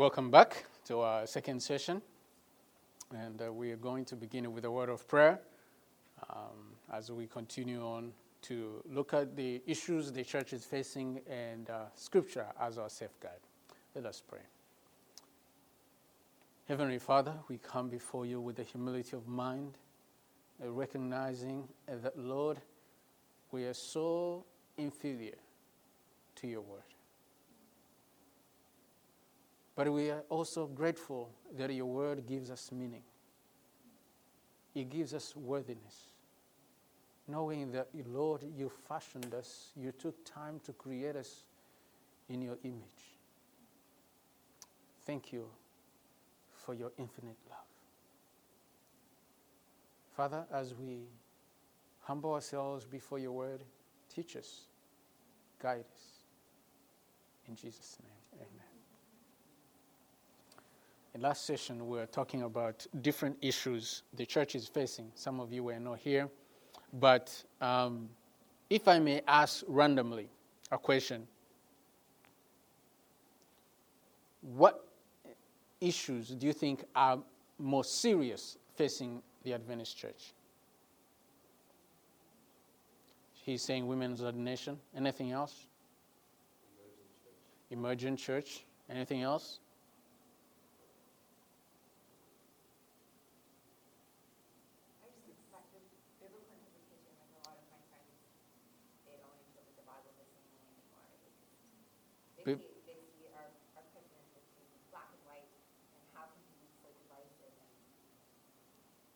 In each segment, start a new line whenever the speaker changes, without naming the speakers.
Welcome back to our second session. And uh, we are going to begin with a word of prayer um, as we continue on to look at the issues the church is facing and uh, Scripture as our safeguard. Let us pray. Heavenly Father, we come before you with a humility of mind, uh, recognizing that, Lord, we are so inferior to your word. But we are also grateful that your word gives us meaning. It gives us worthiness. Knowing that, Lord, you fashioned us, you took time to create us in your image. Thank you for your infinite love. Father, as we humble ourselves before your word, teach us, guide us. In Jesus' name. In last session, we were talking about different issues the church is facing. Some of you were not here. But um, if I may ask randomly a question, what issues do you think are most serious facing the Adventist church? He's saying women's ordination. Anything else? Emergent church. church. Anything else?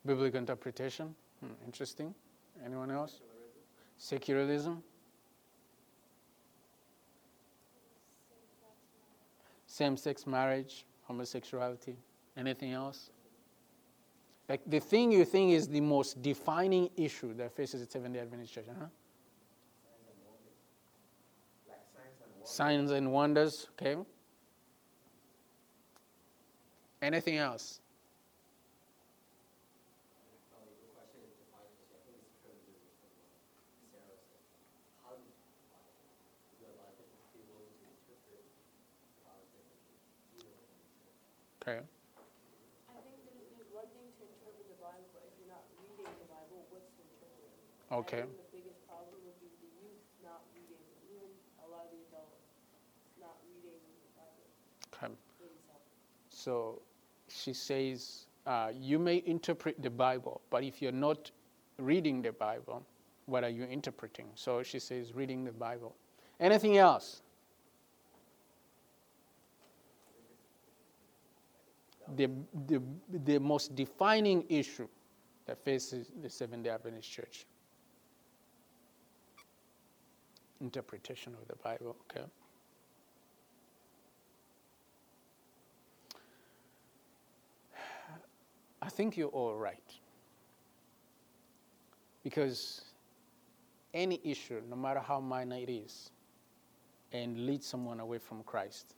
Biblical interpretation. Hmm, interesting. Anyone else? Secularism. Same sex marriage, homosexuality. Anything else? Like the thing you think is the most defining issue that faces the Seventh day Adventist Church, huh? Signs and wonders, okay. Anything else? Okay.
I think there's, there's one thing to interpret the Bible, but if you're not reading the Bible, interpret?
Okay.
The biggest problem would be the youth not reading, even a lot of the adults not reading the Bible.
Okay. So she says, uh, you may interpret the Bible, but if you're not reading the Bible, what are you interpreting? So she says, reading the Bible. Anything else? The, the, the most defining issue that faces the Seventh day Adventist Church. Interpretation of the Bible, okay? I think you're all right. Because any issue, no matter how minor it is, and lead someone away from Christ,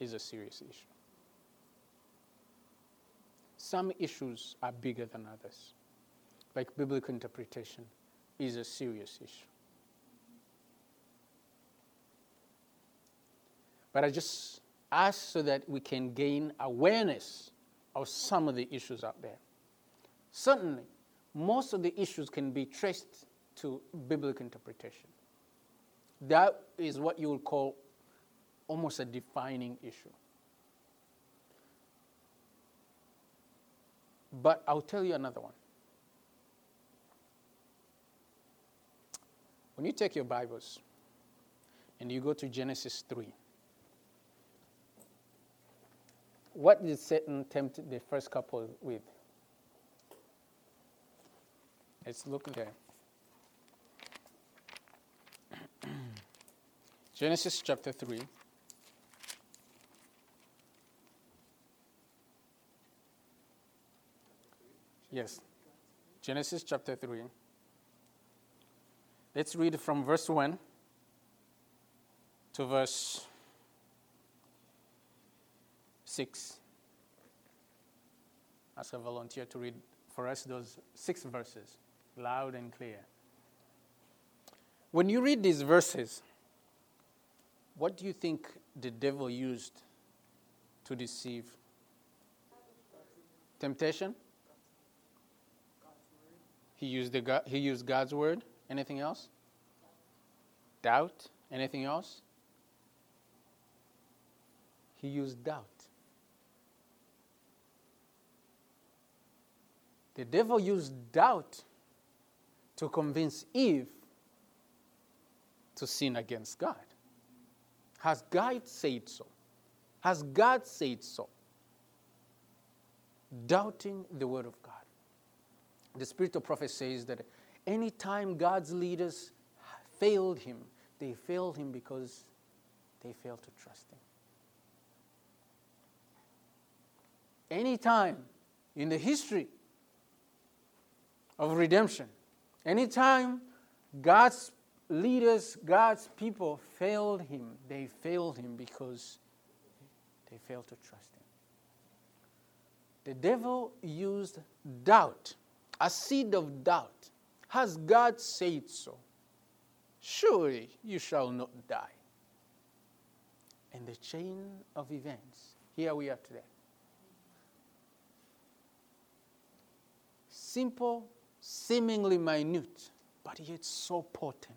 is a serious issue. Some issues are bigger than others, like biblical interpretation is a serious issue. But I just ask so that we can gain awareness of some of the issues out there. Certainly, most of the issues can be traced to biblical interpretation. That is what you would call almost a defining issue. But I'll tell you another one. When you take your Bibles and you go to Genesis 3, what did Satan tempt the first couple with? Let's look there. Genesis chapter 3. Yes. Genesis chapter 3. Let's read from verse 1 to verse 6. Ask a volunteer to read for us those six verses, loud and clear. When you read these verses, what do you think the devil used to deceive? Temptation? He used, the, he used God's word. Anything else? Doubt? Anything else? He used doubt. The devil used doubt to convince Eve to sin against God. Has God said so? Has God said so? Doubting the word of God. The spirit of prophet says that anytime God's leaders failed him, they failed him because they failed to trust him. Anytime in the history of redemption, anytime God's leaders, God's people failed him, they failed him because they failed to trust him. The devil used doubt, a seed of doubt. Has God said so? Surely you shall not die. And the chain of events, here we are today. Simple, seemingly minute, but yet so potent.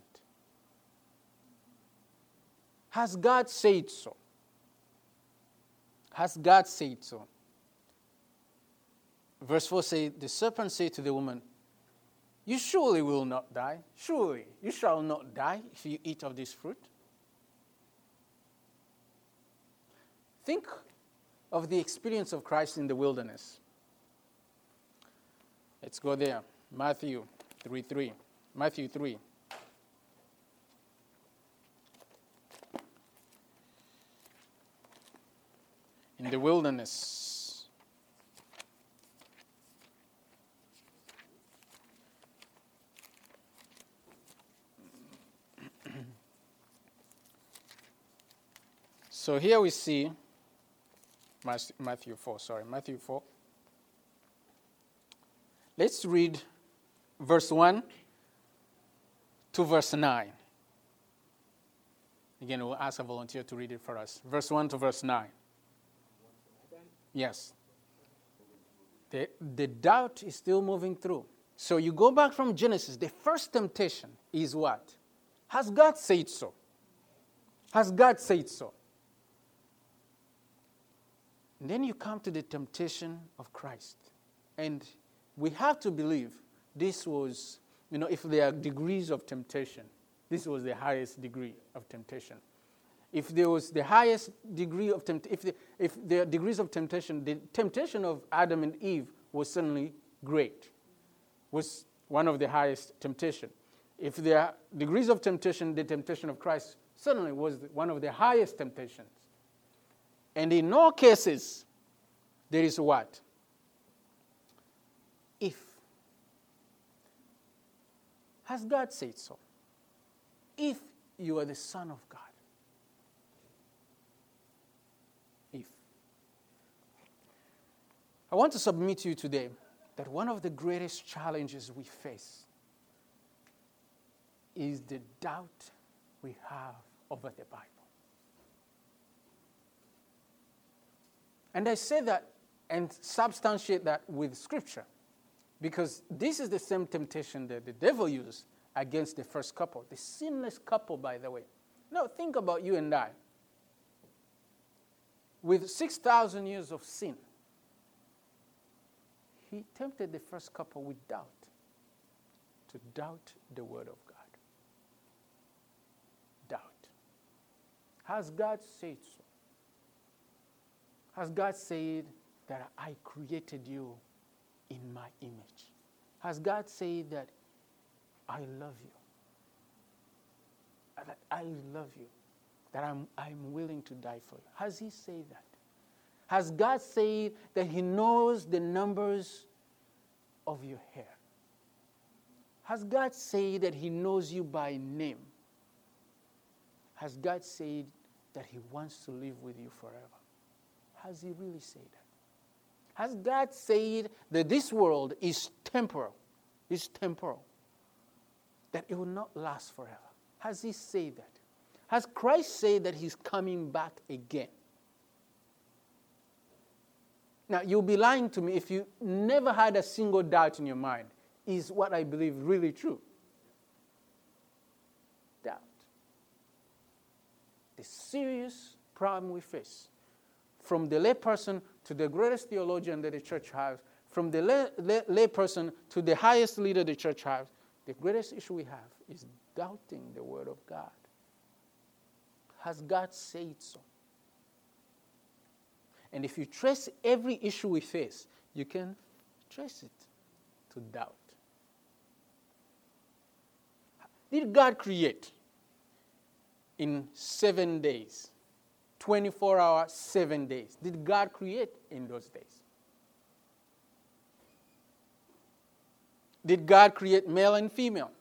Has God said so? Has God said so? Verse 4 says, The serpent said to the woman, You surely will not die. Surely you shall not die if you eat of this fruit. Think of the experience of Christ in the wilderness. Let's go there. Matthew 3 3. Matthew 3. In the wilderness. So here we see Matthew 4, sorry, Matthew 4. Let's read verse 1 to verse 9. Again, we'll ask a volunteer to read it for us. Verse 1 to verse 9. Yes. The, the doubt is still moving through. So you go back from Genesis, the first temptation is what? Has God said so? Has God said so? And then you come to the temptation of Christ. And we have to believe this was, you know, if there are degrees of temptation, this was the highest degree of temptation. If there was the highest degree of temptation, if, the, if there are degrees of temptation, the temptation of Adam and Eve was certainly great, was one of the highest temptation. If there are degrees of temptation, the temptation of Christ certainly was one of the highest temptations. And in all cases, there is what? If. Has God said so? If you are the Son of God. If. I want to submit to you today that one of the greatest challenges we face is the doubt we have over the Bible. And I say that and substantiate that with Scripture because this is the same temptation that the devil used against the first couple, the sinless couple, by the way. Now, think about you and I. With 6,000 years of sin, he tempted the first couple with doubt, to doubt the Word of God. Doubt. Has God said so? Has God said that I created you in my image? Has God said that I love you? That I love you. That I'm, I'm willing to die for you. Has He said that? Has God said that He knows the numbers of your hair? Has God said that He knows you by name? Has God said that He wants to live with you forever? Has He really said that? Has God said that this world is temporal? Is temporal. That it will not last forever. Has He said that? Has Christ said that He's coming back again? Now, you'll be lying to me if you never had a single doubt in your mind. Is what I believe really true? Doubt. The serious problem we face, from the layperson to the greatest theologian that the church has, from the layperson lay, lay to the highest leader the church has, the greatest issue we have is doubting the Word of God. Has God said so? And if you trace every issue we face, you can trace it to doubt. Did God create in seven days? 24 hours, seven days. Did God create in those days? Did God create male and female?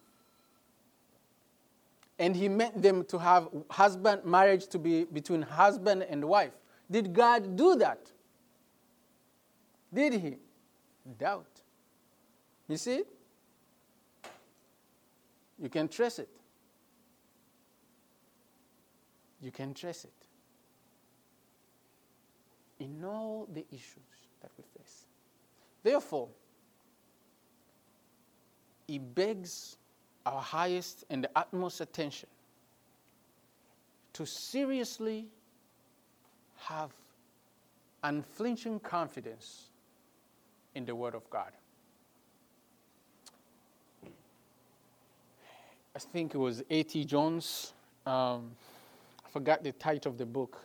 And He meant them to have husband marriage to be between husband and wife. Did God do that? Did He? Doubt. You see? You can trace it. You can trace it. In all the issues that we face. Therefore, it begs our highest and the utmost attention to seriously have unflinching confidence in the Word of God. I think it was A.T. Jones. Um, I forgot the title of the book.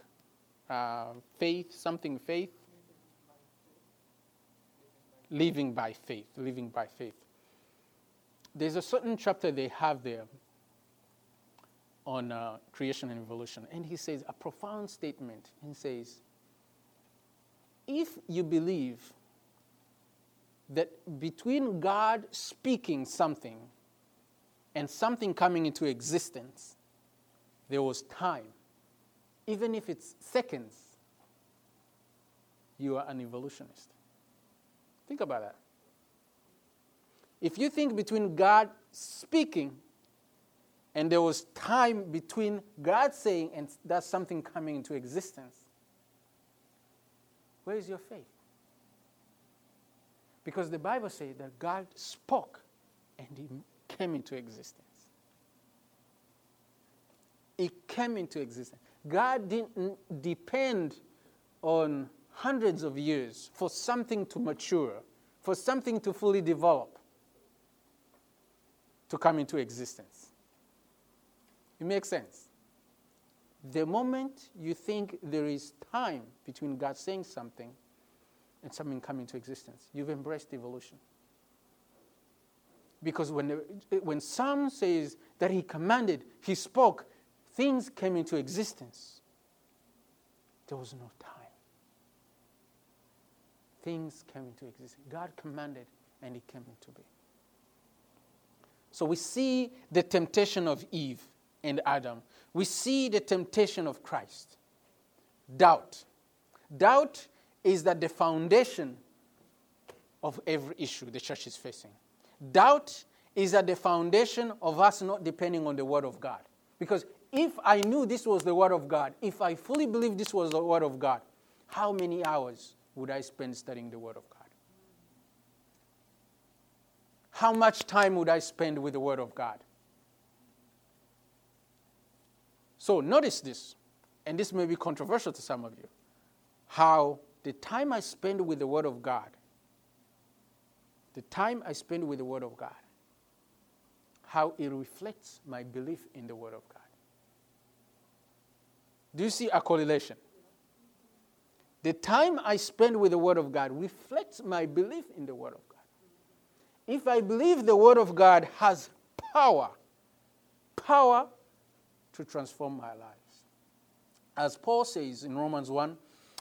Uh, faith, something faith. Living by faith. Living by faith. There's a certain chapter they have there on uh, creation and evolution. And he says a profound statement. He says, if you believe that between God speaking something and something coming into existence, there was time, even if it's seconds, you are an evolutionist. Think about that. If you think between God speaking and there was time between God saying and that something coming into existence. Where is your faith? Because the Bible says that God spoke and He came into existence. It came into existence. God didn't depend on hundreds of years for something to mature, for something to fully develop, to come into existence. It makes sense. The moment you think there is time between God saying something and something coming into existence, you've embraced evolution. Because when, when Psalm says that he commanded, he spoke, things came into existence. There was no time. Things came into existence. God commanded and it came into being. So we see the temptation of Eve and Adam, we see the temptation of Christ. Doubt. Doubt is that the foundation of every issue the church is facing. Doubt is at the foundation of us not depending on the Word of God. Because if I knew this was the Word of God, if I fully believed this was the Word of God, how many hours would I spend studying the Word of God? How much time would I spend with the Word of God? So notice this, and this may be controversial to some of you, how the time I spend with the Word of God, the time I spend with the Word of God, how it reflects my belief in the Word of God. Do you see a correlation? The time I spend with the Word of God reflects my belief in the Word of God. If I believe the Word of God has power, power to transform my lives. As Paul says in Romans 1,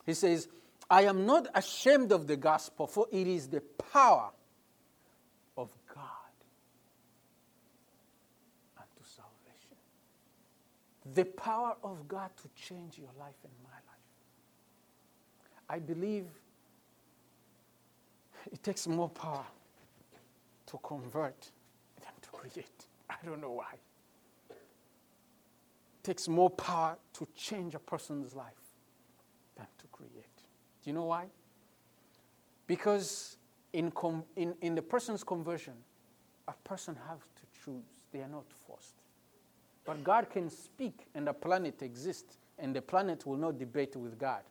he says, I am not ashamed of the gospel, for it is the power of God unto salvation. The power of God to change your life and my life. I believe it takes more power to convert than to create. I don't know why It takes more power to change a person's life than to create. Do you know why? Because in, com- in, in the person's conversion, a person has to choose. They are not forced. But God can speak and a planet exists, and the planet will not debate with God,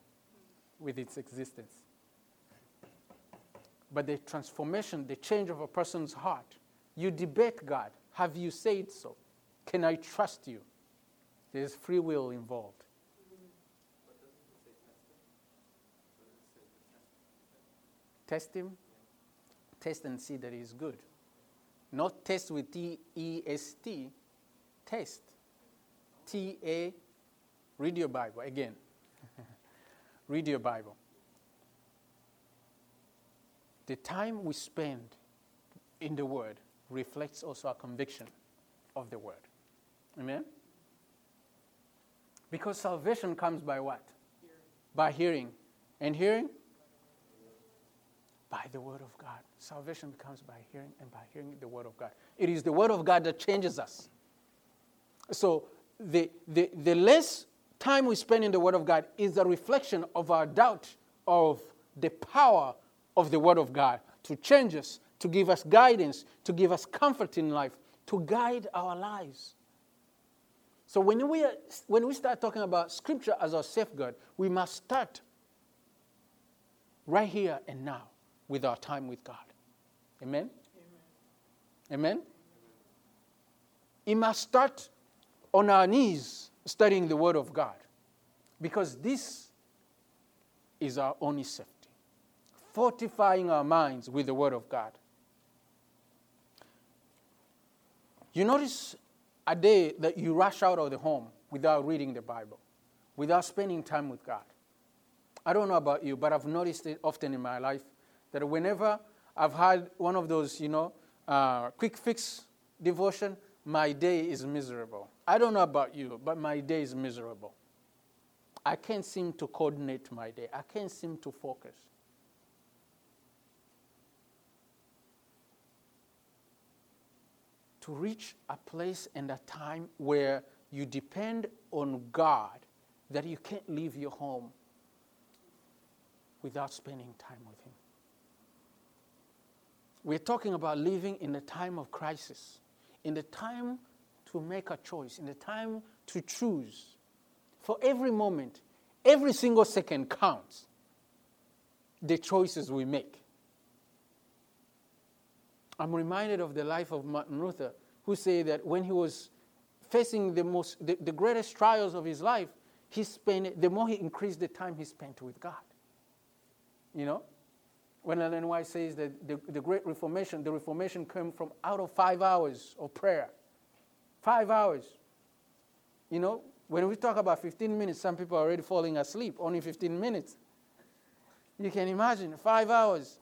with its existence. But the transformation, the change of a person's heart, you debate God. Have you said so? Can I trust you? There's free will involved. Test him. Test and see that he's good. Not test with T E S T. Test. T A. Read your Bible again. Read your Bible. The time we spend in the Word reflects also our conviction of the Word. Amen? Because salvation comes by what?
Hearing.
By hearing. And hearing? By the Word of God. Salvation comes by hearing and by hearing the Word of God. It is the Word of God that changes us. So the, the, the less time we spend in the Word of God is a reflection of our doubt of the power of the Word of God to change us, to give us guidance, to give us comfort in life, to guide our lives. So when we, are, when we start talking about Scripture as our safeguard, we must start right here and now with our time with God. Amen? Amen? It must start on our knees studying the Word of God because this is our only safety. Fortifying our minds with the Word of God. You notice a day that you rush out of the home without reading the Bible, without spending time with God. I don't know about you, but I've noticed it often in my life that whenever I've had one of those, you know, uh, quick fix devotion, my day is miserable. I don't know about you, but my day is miserable. I can't seem to coordinate my day, I can't seem to focus. To reach a place and a time where you depend on God, that you can't leave your home without spending time with Him. We're talking about living in a time of crisis, in the time to make a choice, in the time to choose. For every moment, every single second counts. The choices we make. I'm reminded of the life of Martin Luther, who said that when he was facing the, most, the, the greatest trials of his life, he spent, the more he increased the time he spent with God. You know? When Ellen White says that the, the Great Reformation, the Reformation came from out of five hours of prayer. Five hours. You know, when we talk about 15 minutes, some people are already falling asleep. Only 15 minutes. You can imagine, five hours.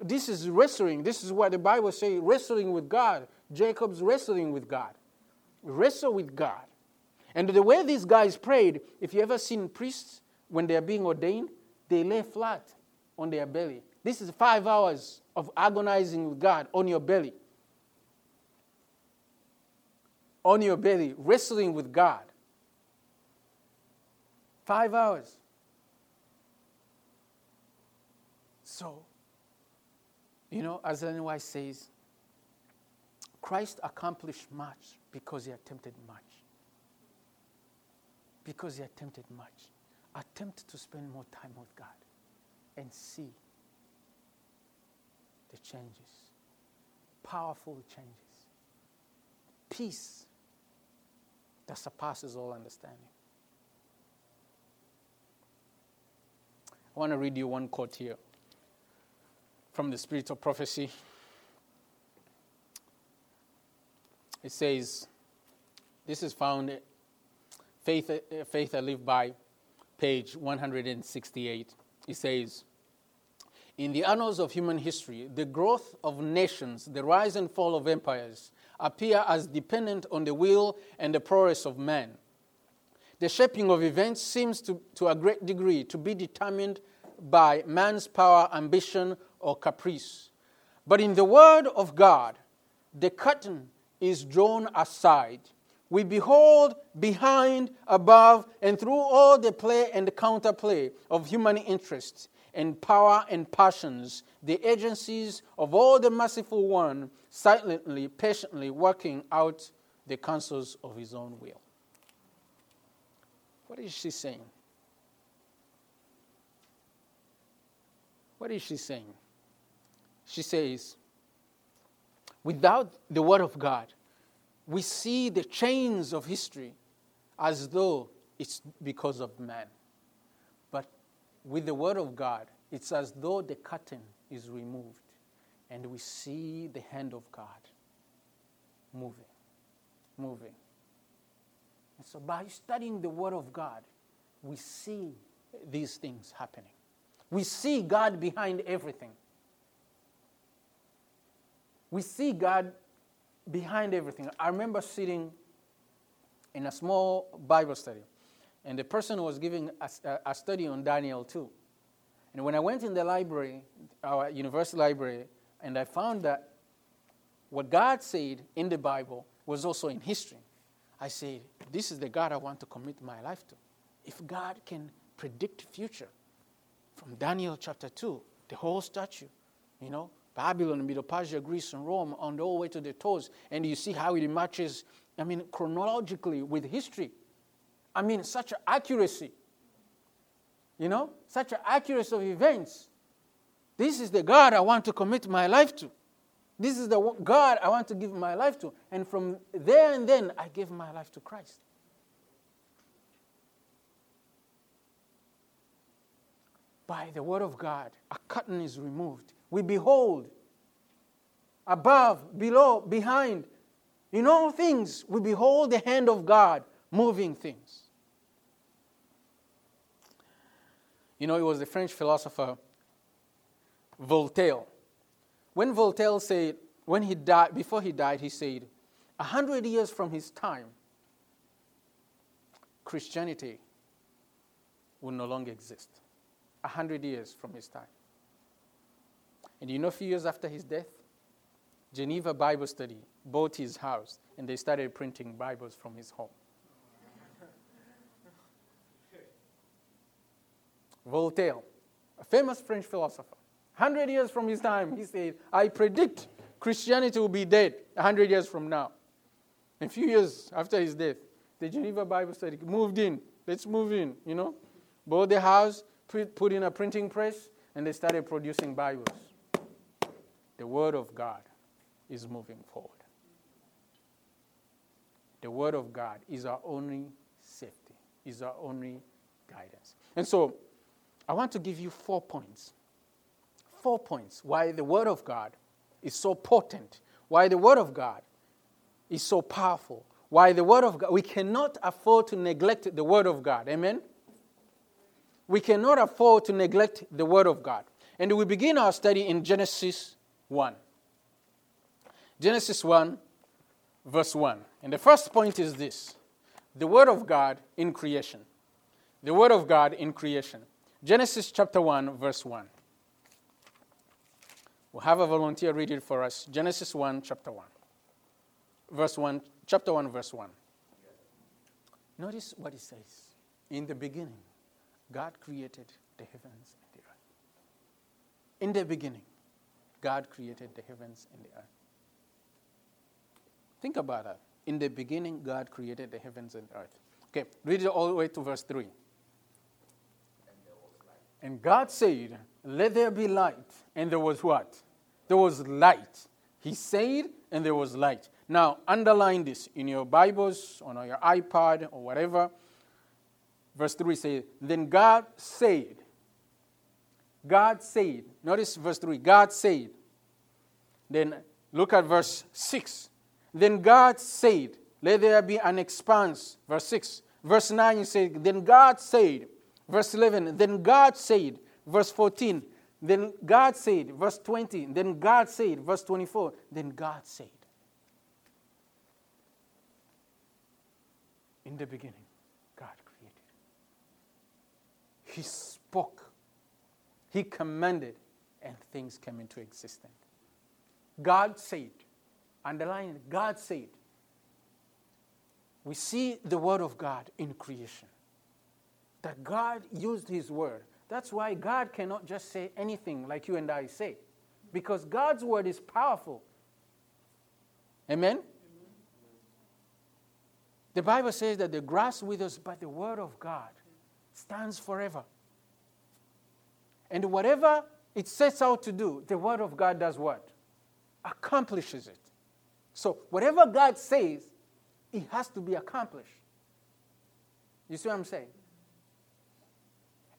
This is wrestling. This is what the Bible says wrestling with God. Jacob's wrestling with God. Wrestle with God. And the way these guys prayed, if you ever seen priests when they are being ordained, they lay flat on their belly. This is five hours of agonizing with God on your belly. On your belly, wrestling with God. Five hours. So, you know, as Ellen White says, Christ accomplished much because he attempted much. Because he attempted much. Attempt to spend more time with God and see the changes. Powerful changes. Peace that surpasses all understanding. I want to read you one quote here from the Spirit of Prophecy. It says, this is found, Faith, Faith I Live By, page 168. It says, in the annals of human history, the growth of nations, the rise and fall of empires, appear as dependent on the will and the prowess of man. The shaping of events seems to, to a great degree to be determined by man's power, ambition, or caprice. But in the Word of God, the curtain is drawn aside we behold behind, above, and through all the play and counterplay of human interests and power and passions, the agencies of all the merciful one, silently, patiently working out the counsels of his own will. What is she saying? What is she saying? She says, without the Word of God, we see the chains of history as though it's because of man. With the Word of God, it's as though the curtain is removed and we see the hand of God moving, moving. And so, by studying the Word of God, we see these things happening. We see God behind everything. We see God behind everything. I remember sitting in a small Bible study, and the person was giving a, a study on Daniel too. And when I went in the library, our university library, and I found that what God said in the Bible was also in history, I said, This is the God I want to commit my life to. If God can predict the future from Daniel chapter 2, the whole statue, you know, Babylon, Medo-Persia, Greece, and Rome, on the whole way to the toes. And you see how it matches, I mean, chronologically with history. I mean, such accuracy. You know, such accuracy of events. This is the God I want to commit my life to. This is the God I want to give my life to. And from there and then, I gave my life to Christ. By the word of God, a curtain is removed we behold. Above, below, behind. In all things, we behold the hand of God moving things. You know, it was the French philosopher Voltaire. When Voltaire said, when he died, before he died, he said, a hundred years from his time, Christianity will no longer exist. A hundred years from his time. And you know, a few years after his death, Geneva Bible Study bought his house and they started printing Bibles from his home. Voltaire, a famous French philosopher, 100 years from his time, he said, I predict Christianity will be dead 100 years from now. A few years after his death, the Geneva Bible Study moved in. Let's move in, you know. Bought the house, put in a printing press, and they started producing Bibles the Word of God is moving forward. The Word of God is our only safety, is our only guidance. And so, I want to give you four points. Four points why the Word of God is so potent, why the Word of God is so powerful, why the Word of God, we cannot afford to neglect the Word of God. Amen? We cannot afford to neglect the Word of God. And we begin our study in Genesis 1. Genesis 1, verse 1. And the first point is this the Word of God in creation. The Word of God in creation. Genesis chapter 1, verse 1. We'll have a volunteer read it for us. Genesis 1, chapter 1. Verse 1, chapter 1, verse 1. Notice what it says. In the beginning, God created the heavens and the earth. In the beginning, God created the heavens and the earth. Think about that. In the beginning, God created the heavens and earth. Okay, read it all the way to verse 3. And God said, Let there be light. And there was what? There was light. He said, and there was light. Now, underline this in your Bibles, on your iPad, or whatever. Verse 3 says, Then God said, God said, notice verse 3 God said. Then look at verse 6. Then God said, Let there be an expanse. Verse 6. Verse 9 you say, Then God said. Verse 11, Then God said. Verse 14, Then God said. Verse 20, Then God said. Verse 24, Then God said. In the beginning, God created. He spoke he commanded, and things came into existence. God said, underline God said. we see the Word of God in creation. That God used His Word. That's why God cannot just say anything like you and I say, because God's Word is powerful. Amen? The Bible says that the grass withers, but the Word of God stands forever. And whatever it sets out to do, the Word of God does what? Accomplishes it. So, whatever God says, it has to be accomplished. You see what I'm saying?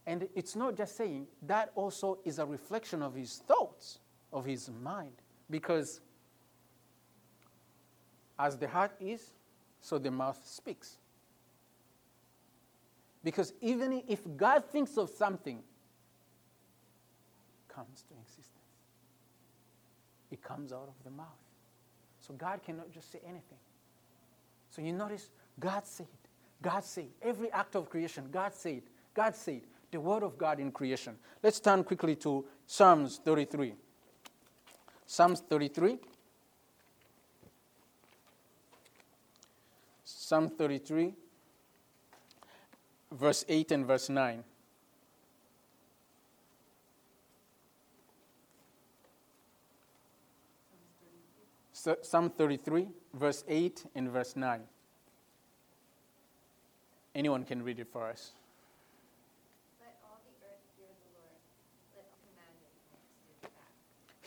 And it's not just saying, that also is a reflection of his thoughts, of his mind. Because as the heart is, so the mouth speaks. Because even if God thinks of something, comes to existence. It comes out of the mouth. So God cannot just say anything. So you notice God said, God said, every act of creation, God said, God said, the word of God in creation. Let's turn quickly to Psalms 33. Psalms 33. Psalm 33, verse 8 and verse 9. Psalm 33, verse 8 and verse 9. Anyone can read it for us.
Let all the earth fear the Lord. Let all commanded and stood fast.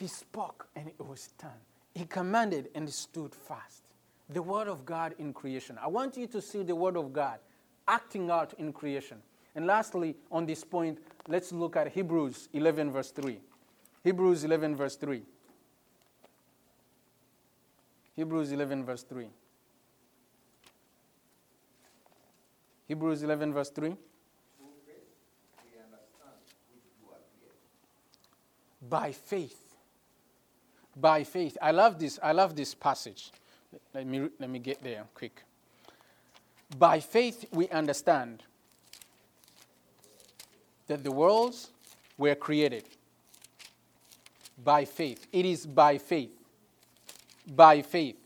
He spoke and it was done. He commanded and stood fast. The Word of God in creation. I want you to see the Word of God acting out in creation. And lastly, on this point, let's look at Hebrews 11, verse 3. Hebrews 11, verse 3. Hebrews 11, verse 3. Hebrews 11, verse 3. By faith. By faith. I love this. I love this passage. Let me, let me get there quick. By faith, we understand that the worlds were created. By faith. It is by faith by faith.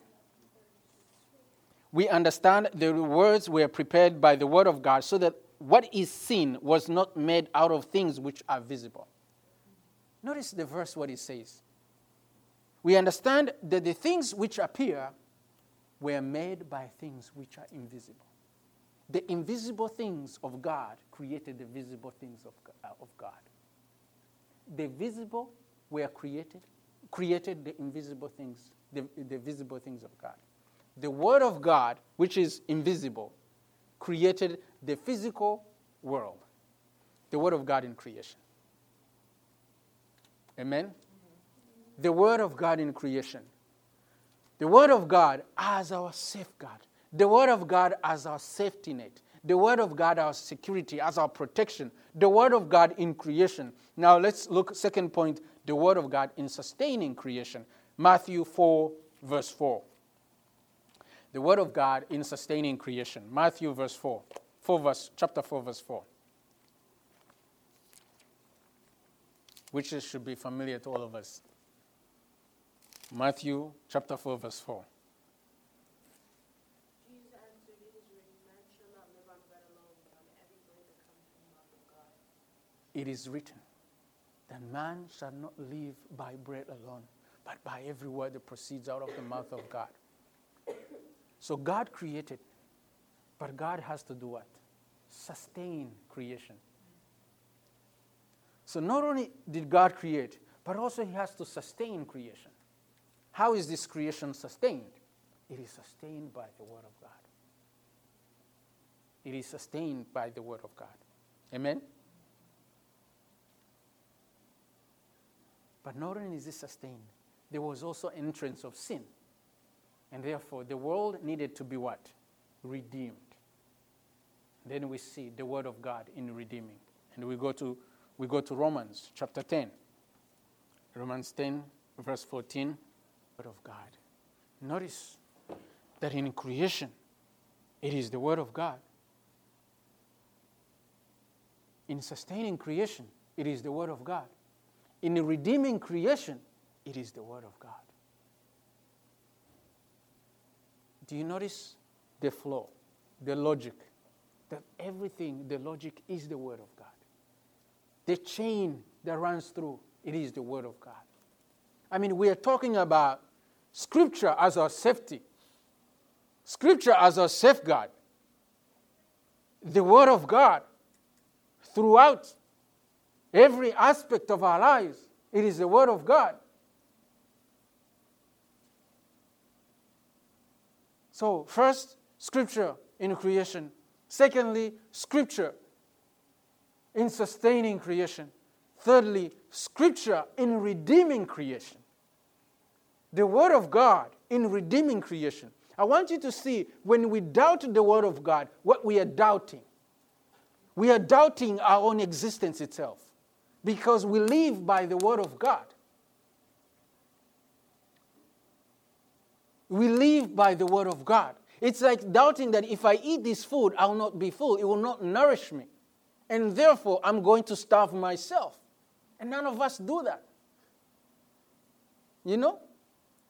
We understand the words were prepared by the word of God so that what is seen was not made out of things which are visible. Notice the verse what it says. We understand that the things which appear were made by things which are invisible. The invisible things of God created the visible things of, uh, of God. The visible were created, created the invisible things the, the visible things of God. The Word of God, which is invisible, created the physical world. The Word of God in creation. Amen? The Word of God in creation. The Word of God as our safeguard. The Word of God as our safety net. The Word of God as security, as our protection. The Word of God in creation. Now let's look, second point, the Word of God in sustaining creation. Matthew 4, verse 4. The word of God in sustaining creation. Matthew verse 4. 4 verse, chapter 4, verse 4. Which should be familiar to all of us. Matthew chapter 4, verse 4.
Jesus answered, It is written, Man shall not live on bread alone, but on every word that comes from the mouth of God.
It is written that man shall not live by bread alone, but by every word that proceeds out of the mouth of God. So God created, but God has to do what? Sustain creation. So not only did God create, but also He has to sustain creation. How is this creation sustained? It is sustained by the Word of God. It is sustained by the Word of God. Amen? But not only is it sustained, there was also entrance of sin. And therefore, the world needed to be what? Redeemed. Then we see the word of God in redeeming. And we go to, we go to Romans chapter 10. Romans 10, verse 14, word of God. Notice that in creation, it is the word of God. In sustaining creation, it is the word of God. In redeeming creation, it is the Word of God. Do you notice the flow? the logic. That everything, the logic is the Word of God. The chain that runs through, it is the Word of God. I mean, we are talking about Scripture as our safety, Scripture as our safeguard. The Word of God throughout every aspect of our lives, it is the Word of God. So, first, Scripture in creation. Secondly, Scripture in sustaining creation. Thirdly, Scripture in redeeming creation. The Word of God in redeeming creation. I want you to see when we doubt the Word of God, what we are doubting. We are doubting our own existence itself because we live by the Word of God. We live by the Word of God. It's like doubting that if I eat this food, I will not be full. It will not nourish me. And therefore, I'm going to starve myself. And none of us do that. You know?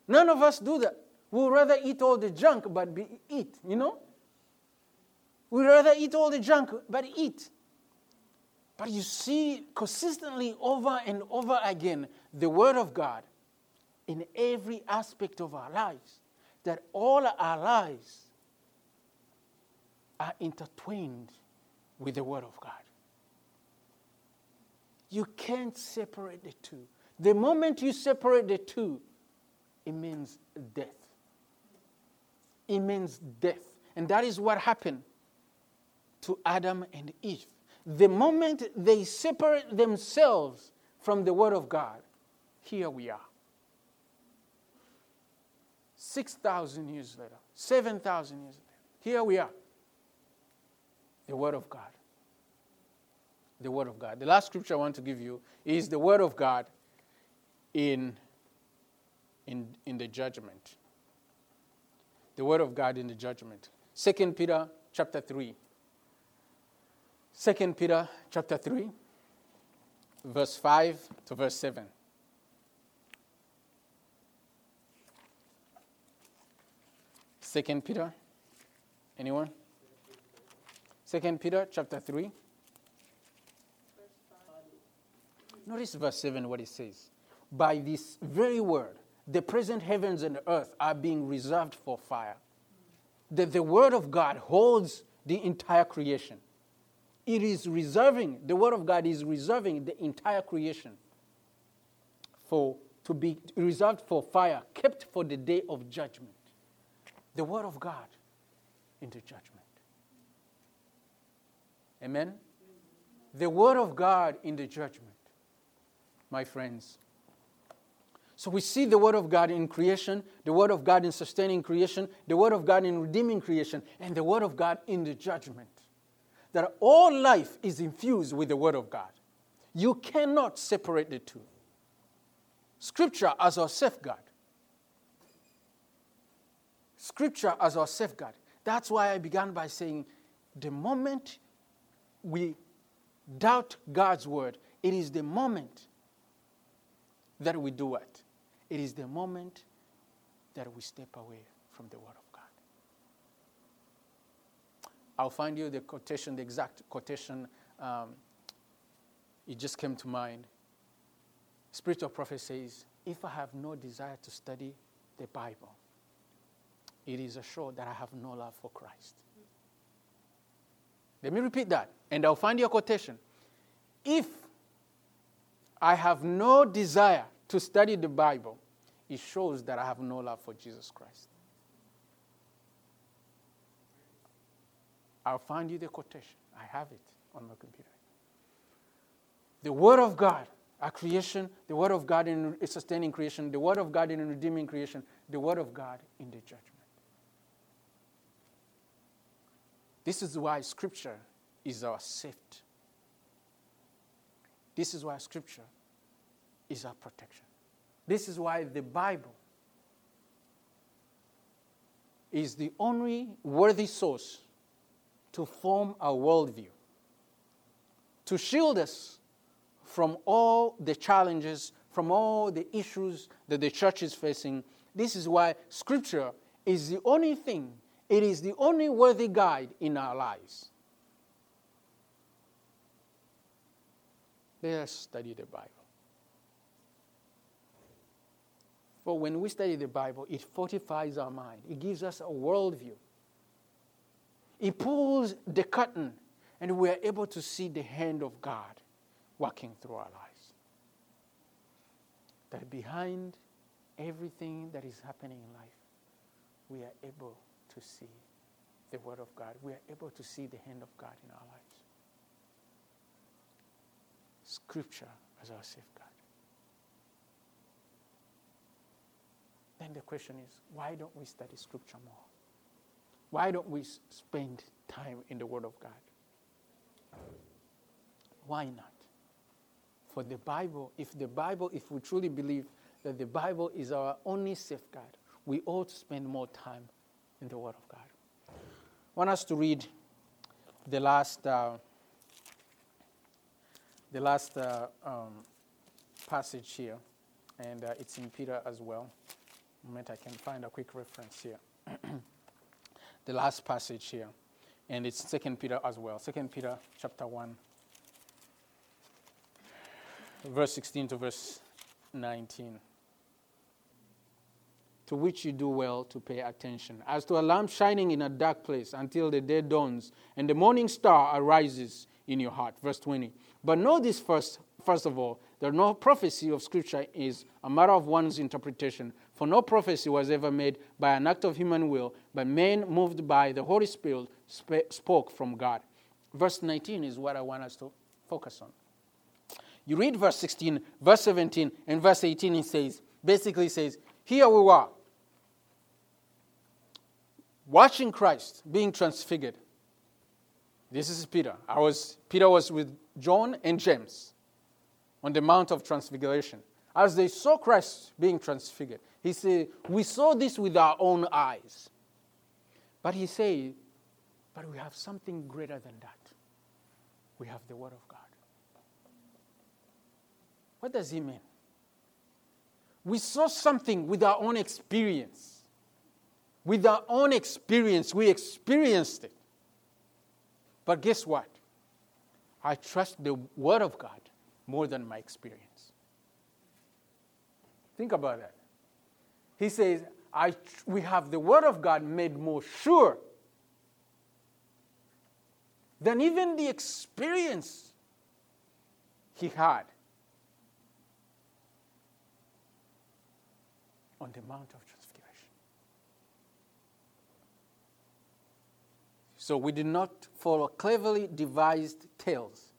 None of us do that. We'd rather eat all the junk but be, eat, you know? We'd rather eat all the junk but eat. But you see consistently over and over again the Word of God in every aspect of our lives, that all our lives are intertwined with the Word of God. You can't separate the two. The moment you separate the two, it means death. It means death. And that is what happened to Adam and Eve. The moment they separate themselves from the Word of God, here we are. 6,000 years later, 7,000 years later, here we are. The Word of God. The Word of God. The last scripture I want to give you is the Word of God in, in, in the judgment. The Word of God in the judgment. 2 Peter chapter 3. 2 Peter chapter 3, verse 5 to verse 7. Second Peter, anyone? Second Peter chapter 3. Notice verse 7 what it says. By this very word, the present heavens and earth are being reserved for fire. That the word of God holds the entire creation. It is reserving, the word of God is reserving the entire creation for to be reserved for fire, kept for the day of judgment. The word of God into judgment. Amen? The word of God in the judgment, my friends. So we see the Word of God in creation, the Word of God in sustaining creation, the Word of God in redeeming creation, and the Word of God in the judgment. That all life is infused with the Word of God. You cannot separate the two. Scripture as our safeguard. Scripture as our safeguard. That's why I began by saying the moment we doubt God's Word, it is the moment that we do it it is the moment that we step away from the Word of God. I'll find you the quotation, the exact quotation. Um, it just came to mind. Spirit of Prophecy says, If I have no desire to study the Bible, it is assured that I have no love for Christ. Let me repeat that, and I'll find your quotation. If I have no desire to study the Bible, it shows that I have no love for Jesus Christ. I'll find you the quotation. I have it on my computer. The Word of God, our creation, the Word of God in sustaining creation, the Word of God in redeeming creation, the Word of God in the judgment. This is why Scripture is our safety. This is why Scripture is our protection. This is why the Bible is the only worthy source to form our worldview, to shield us from all the challenges, from all the issues that the church is facing. This is why Scripture is the only thing It is the only worthy guide in our lives. Let us study the Bible. For when we study the Bible, it fortifies our mind, it gives us a worldview. It pulls the curtain, and we are able to see the hand of God working through our lives. That behind everything that is happening in life, we are able to see the Word of God. We are able to see the hand of God in our lives. Scripture as our safeguard. Then the question is why don't we study Scripture more? Why don't we spend time in the Word of God? Why not? For the Bible, if the Bible, if we truly believe that the Bible is our only safeguard, we ought to spend more time in the Word of God. I want us to read the last, uh, the last uh, um, passage here, and uh, it's in Peter as well. Moment I can find a quick reference here. the last passage here, and it's Second Peter as well. Second Peter chapter one, verse 16 to verse 19 to which you do well to pay attention, as to a lamp shining in a dark place until the day dawns and the morning star arises in your heart. Verse 20. But know this first, first of all, that no prophecy of Scripture is a matter of one's interpretation. For no prophecy was ever made by an act of human will, but men moved by the Holy Spirit sp- spoke from God. Verse 19 is what I want us to focus on. You read verse 16, verse 17, and verse 18, it says, basically says, here we were, watching Christ being transfigured. This is Peter. I was, Peter was with John and James on the Mount of Transfiguration. As they saw Christ being transfigured, he said, We saw this with our own eyes. But he said, But we have something greater than that. We have the Word of God. What does he mean? We saw something with our own experience. With our own experience, we experienced it. But guess what? I trust the Word of God more than my experience. Think about that. He says, I, we have the Word of God made more sure than even the experience he had on the Mount of Transfiguration. So we did not follow cleverly devised tales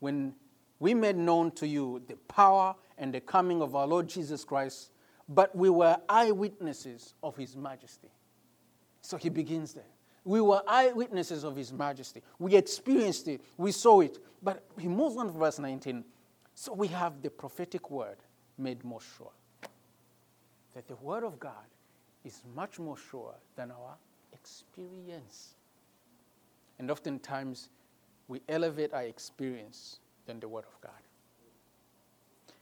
when we made known to you the power and the coming of our Lord Jesus Christ, but we were eyewitnesses of his majesty. So he begins there. We were eyewitnesses of his majesty. We experienced it, we saw it. But he moves on to verse 19. So we have the prophetic word made more sure that the Word of God is much more sure than our experience. And oftentimes, we elevate our experience than the Word of God.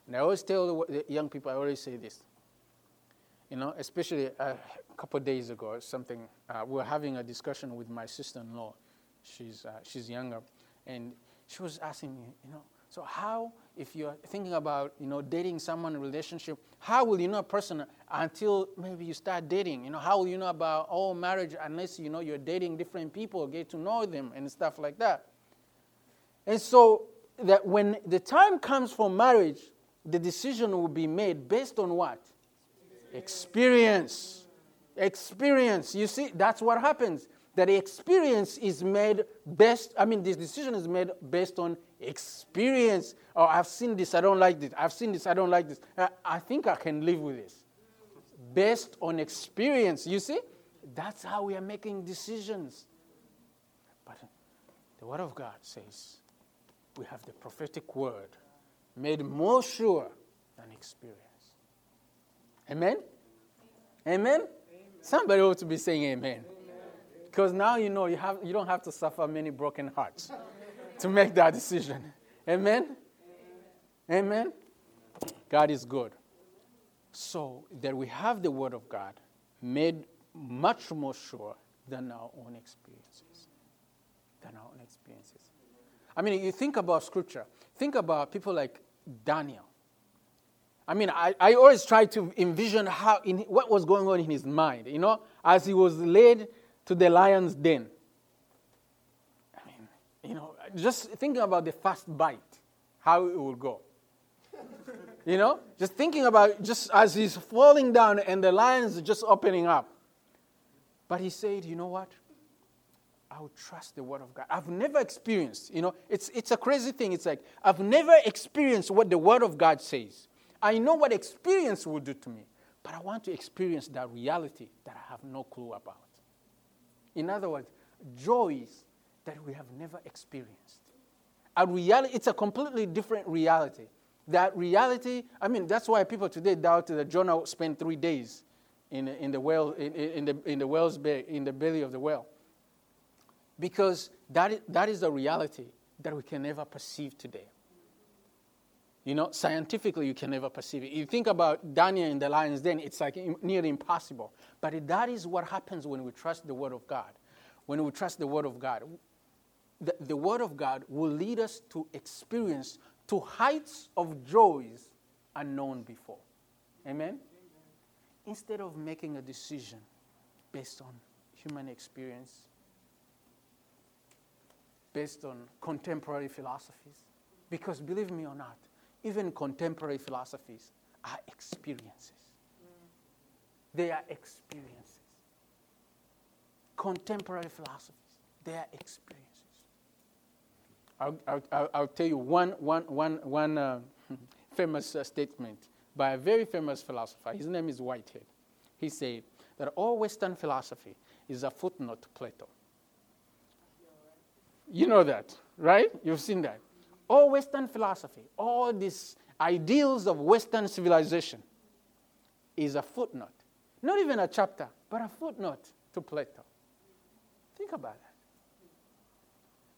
And I always tell the young people, I always say this. You know, especially a couple days ago, something, uh, we were having a discussion with my sister in law. She's, uh, she's younger. And she was asking me, you know, so how, if you're thinking about, you know, dating someone in a relationship, how will you know a person until maybe you start dating? You know, how will you know about all marriage unless you know you're dating different people, get to know them and stuff like that? And so that when the time comes for marriage, the decision will be made based on what? Experience. Experience. You see, that's what happens. That experience is made best, I mean, this decision is made based on experience. Oh, I've seen this, I don't like this. I've seen this, I don't like this. I, I think I can live with this. Based on experience. You see? That's how we are making decisions. But the Word of God says we have the prophetic word made more sure than experience. Amen? Amen? Somebody ought to be saying amen. Because now you know you, have, you don't have to suffer many broken hearts to make that decision. Amen? Amen? God is good. So that we have the Word of God made much more sure than our own experiences. Than our own experiences. I mean, you think about scripture, think about people like Daniel. I mean, I, I always try to envision how in, what was going on in his mind, you know, as he was led to the lion's den. I mean, you know, just thinking about the first bite, how it will go. you know, just thinking about just as he's falling down and the lion's just opening up. But he said, you know what? I will trust the word of God. I've never experienced, you know, it's, it's a crazy thing. It's like, I've never experienced what the word of God says. I know what experience will do to me, but I want to experience that reality that I have no clue about. In other words, joys that we have never experienced. A reality, it's a completely different reality. That reality, I mean, that's why people today doubt that Jonah spent three days in, in the well, in, in, the, in the belly, in the belly of the whale. Because that is, that is a reality that we can never perceive today. You know, scientifically, you can never perceive it. You think about Daniel in the lion's den, it's like nearly impossible. But that is what happens when we trust the Word of God. When we trust the Word of God, the, the Word of God will lead us to experience to heights of joys unknown before. Amen? Amen? Instead of making a decision based on human experience, based on contemporary philosophies. Because believe me or not, even contemporary philosophies are experiences. They are experiences. Contemporary philosophies, they are experiences. I'll, I'll, I'll tell you one, one, one, one uh, famous uh, statement by a very famous philosopher. His name is Whitehead. He said that all Western philosophy is a footnote to Plato. You know that, right? You've seen that. All Western philosophy, all these ideals of Western civilization is a footnote. Not even a chapter, but a footnote to Plato. Think about that.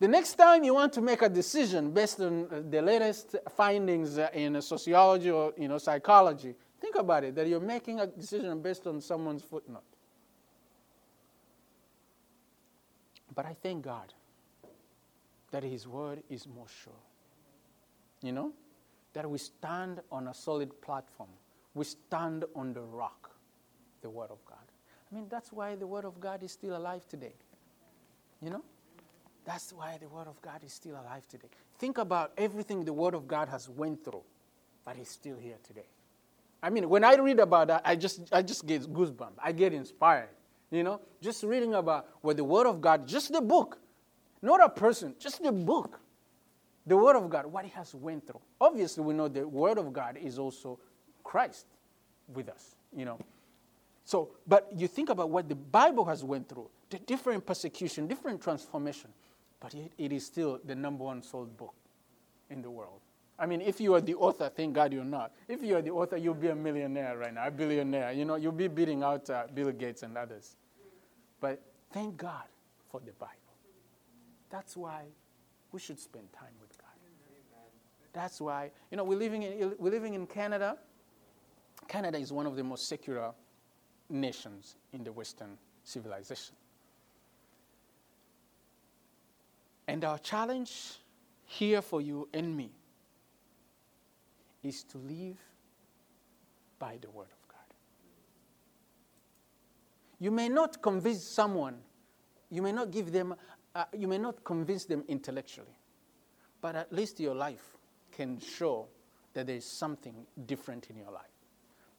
The next time you want to make a decision based on the latest findings in sociology or you know, psychology, think about it that you're making a decision based on someone's footnote. But I thank God that His word is more sure. You know? That we stand on a solid platform. We stand on the rock, the Word of God. I mean, that's why the Word of God is still alive today. You know? That's why the Word of God is still alive today. Think about everything the Word of God has went through, but it's still here today. I mean, when I read about that, I just, I just get goosebumps. I get inspired. You know, just reading about what the Word of God, just the book, not a person, just the book. The Word of God, what He has went through. Obviously, we know the Word of God is also Christ with us, you know. So, but you think about what the Bible has went through, the different persecution, different transformation, but it, it is still the number one sold book in the world. I mean, if you are the author, thank God you're not. If you are the author, you'll be a millionaire right now, a billionaire. You know, you'll be beating out uh, Bill Gates and others. But thank God for the Bible. That's why we should spend time with. That's why, you know, we're living in, we're living in Canada. Canada is one of the most secular nations in the Western civilization. And our challenge here for you and me is to live by the Word of God. You may not convince someone, you may not give them uh, you may not convince them intellectually, but at least your life can show that there is something different in your life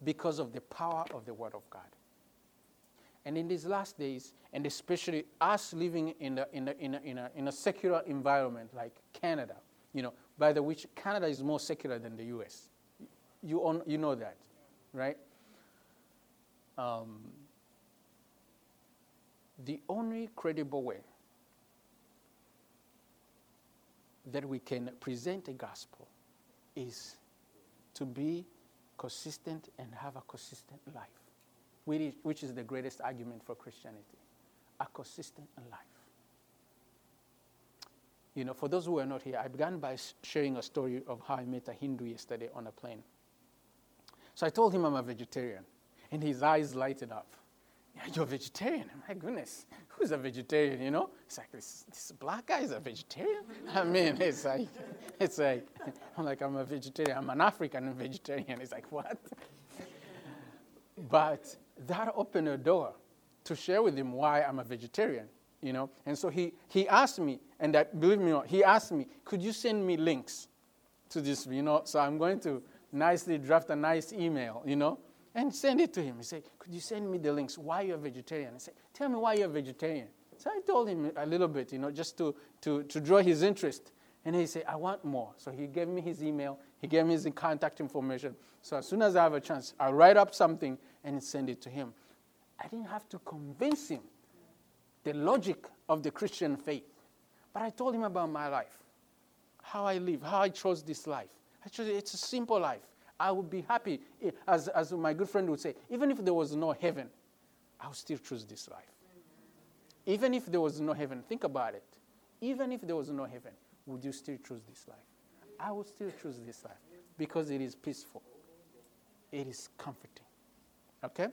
because of the power of the Word of God. And in these last days, and especially us living in a, in a, in a, in a, in a secular environment like Canada, you know, by the which Canada is more secular than the US. You, on, you know that, right? Um, the only credible way that we can present a gospel is to be consistent and have a consistent life, which is the greatest argument for Christianity a consistent life. You know, for those who are not here, I began by sharing a story of how I met a Hindu yesterday on a plane. So I told him I'm a vegetarian, and his eyes lighted up. Yeah, you're a vegetarian. My goodness, who's a vegetarian, you know? It's like, this, this black guy is a vegetarian? I mean, it's like, it's like, I'm like, I'm a vegetarian. I'm an African vegetarian. It's like, what? but that opened a door to share with him why I'm a vegetarian, you know? And so he, he asked me, and that, believe me or not, he asked me, could you send me links to this, you know? So I'm going to nicely draft a nice email, you know, and send it to him. He said, could you send me the links? Why you're a vegetarian? I said, tell me why you're a vegetarian. So I told him a little bit, you know, just to, to, to draw his interest. And he said, I want more. So he gave me his email. He gave me his contact information. So as soon as I have a chance, I write up something and send it to him. I didn't have to convince him the logic of the Christian faith. But I told him about my life, how I live, how I chose this life. I chose it's a simple life. I would be happy, eh, as, as my good friend would say, even if there was no heaven, I would still choose this life. Even if there was no heaven, think about it. Even if there was no heaven, would you still choose this life? I would still choose this life because it is peaceful, it is comforting. Okay?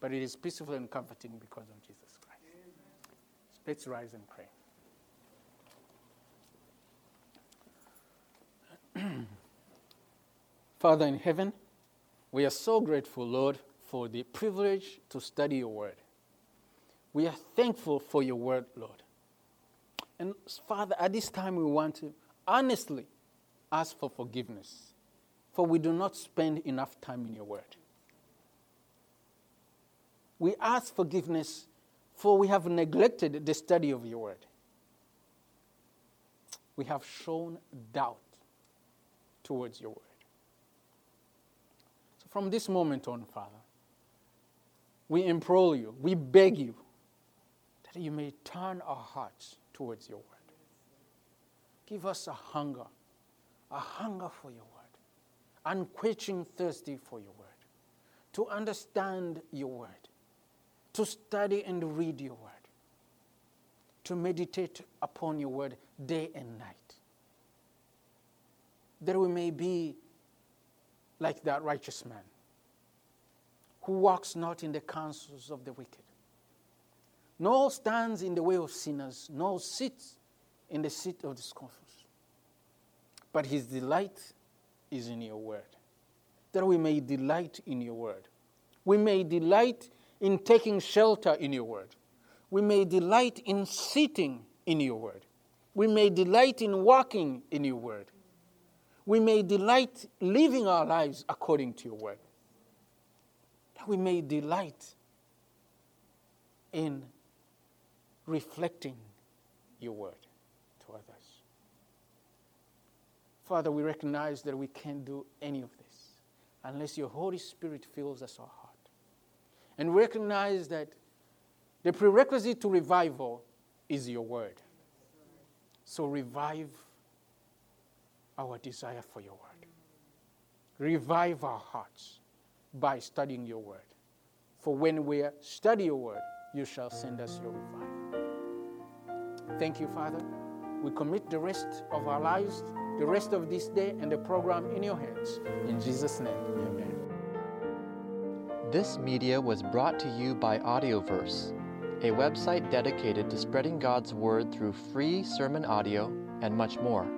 But it is peaceful and comforting because of Jesus Christ. So let's rise and pray. Father in heaven, we are so grateful, Lord, for the privilege to study your word. We are thankful for your word, Lord. And Father, at this time we want to honestly ask for forgiveness, for we do not spend enough time in your word. We ask forgiveness, for we have neglected the study of your word. We have shown doubt towards your word. From this moment on, Father, we implore you, we beg you that you may turn our hearts towards your word. Give us a hunger, a hunger for your word, unquenching thirsty for your word, to understand your word, to study and read your word, to meditate upon your word day and night that we may be like that righteous man who walks not in the counsels of the wicked, nor stands in the way of sinners, nor sits in the seat of scoffers. But his delight is in your word, that we may delight in your word. We may delight in taking shelter in your word. We may delight in sitting in your word. We may delight in walking in your word we may delight living our lives according to your word. That we may delight in reflecting your word to others. Father, we recognize that we can't do any of this unless your Holy Spirit fills us our heart. And recognize that the prerequisite to revival is your word. So revive our desire for your word. Revive our hearts by studying your word. For when we study your word, you shall send us your revival. Thank you, Father. We commit the rest of our lives, the rest of this day, and the program in your hands. In Jesus' name, amen.
This media was brought to you by Audioverse, a website dedicated to spreading God's Word through free sermon audio and much more.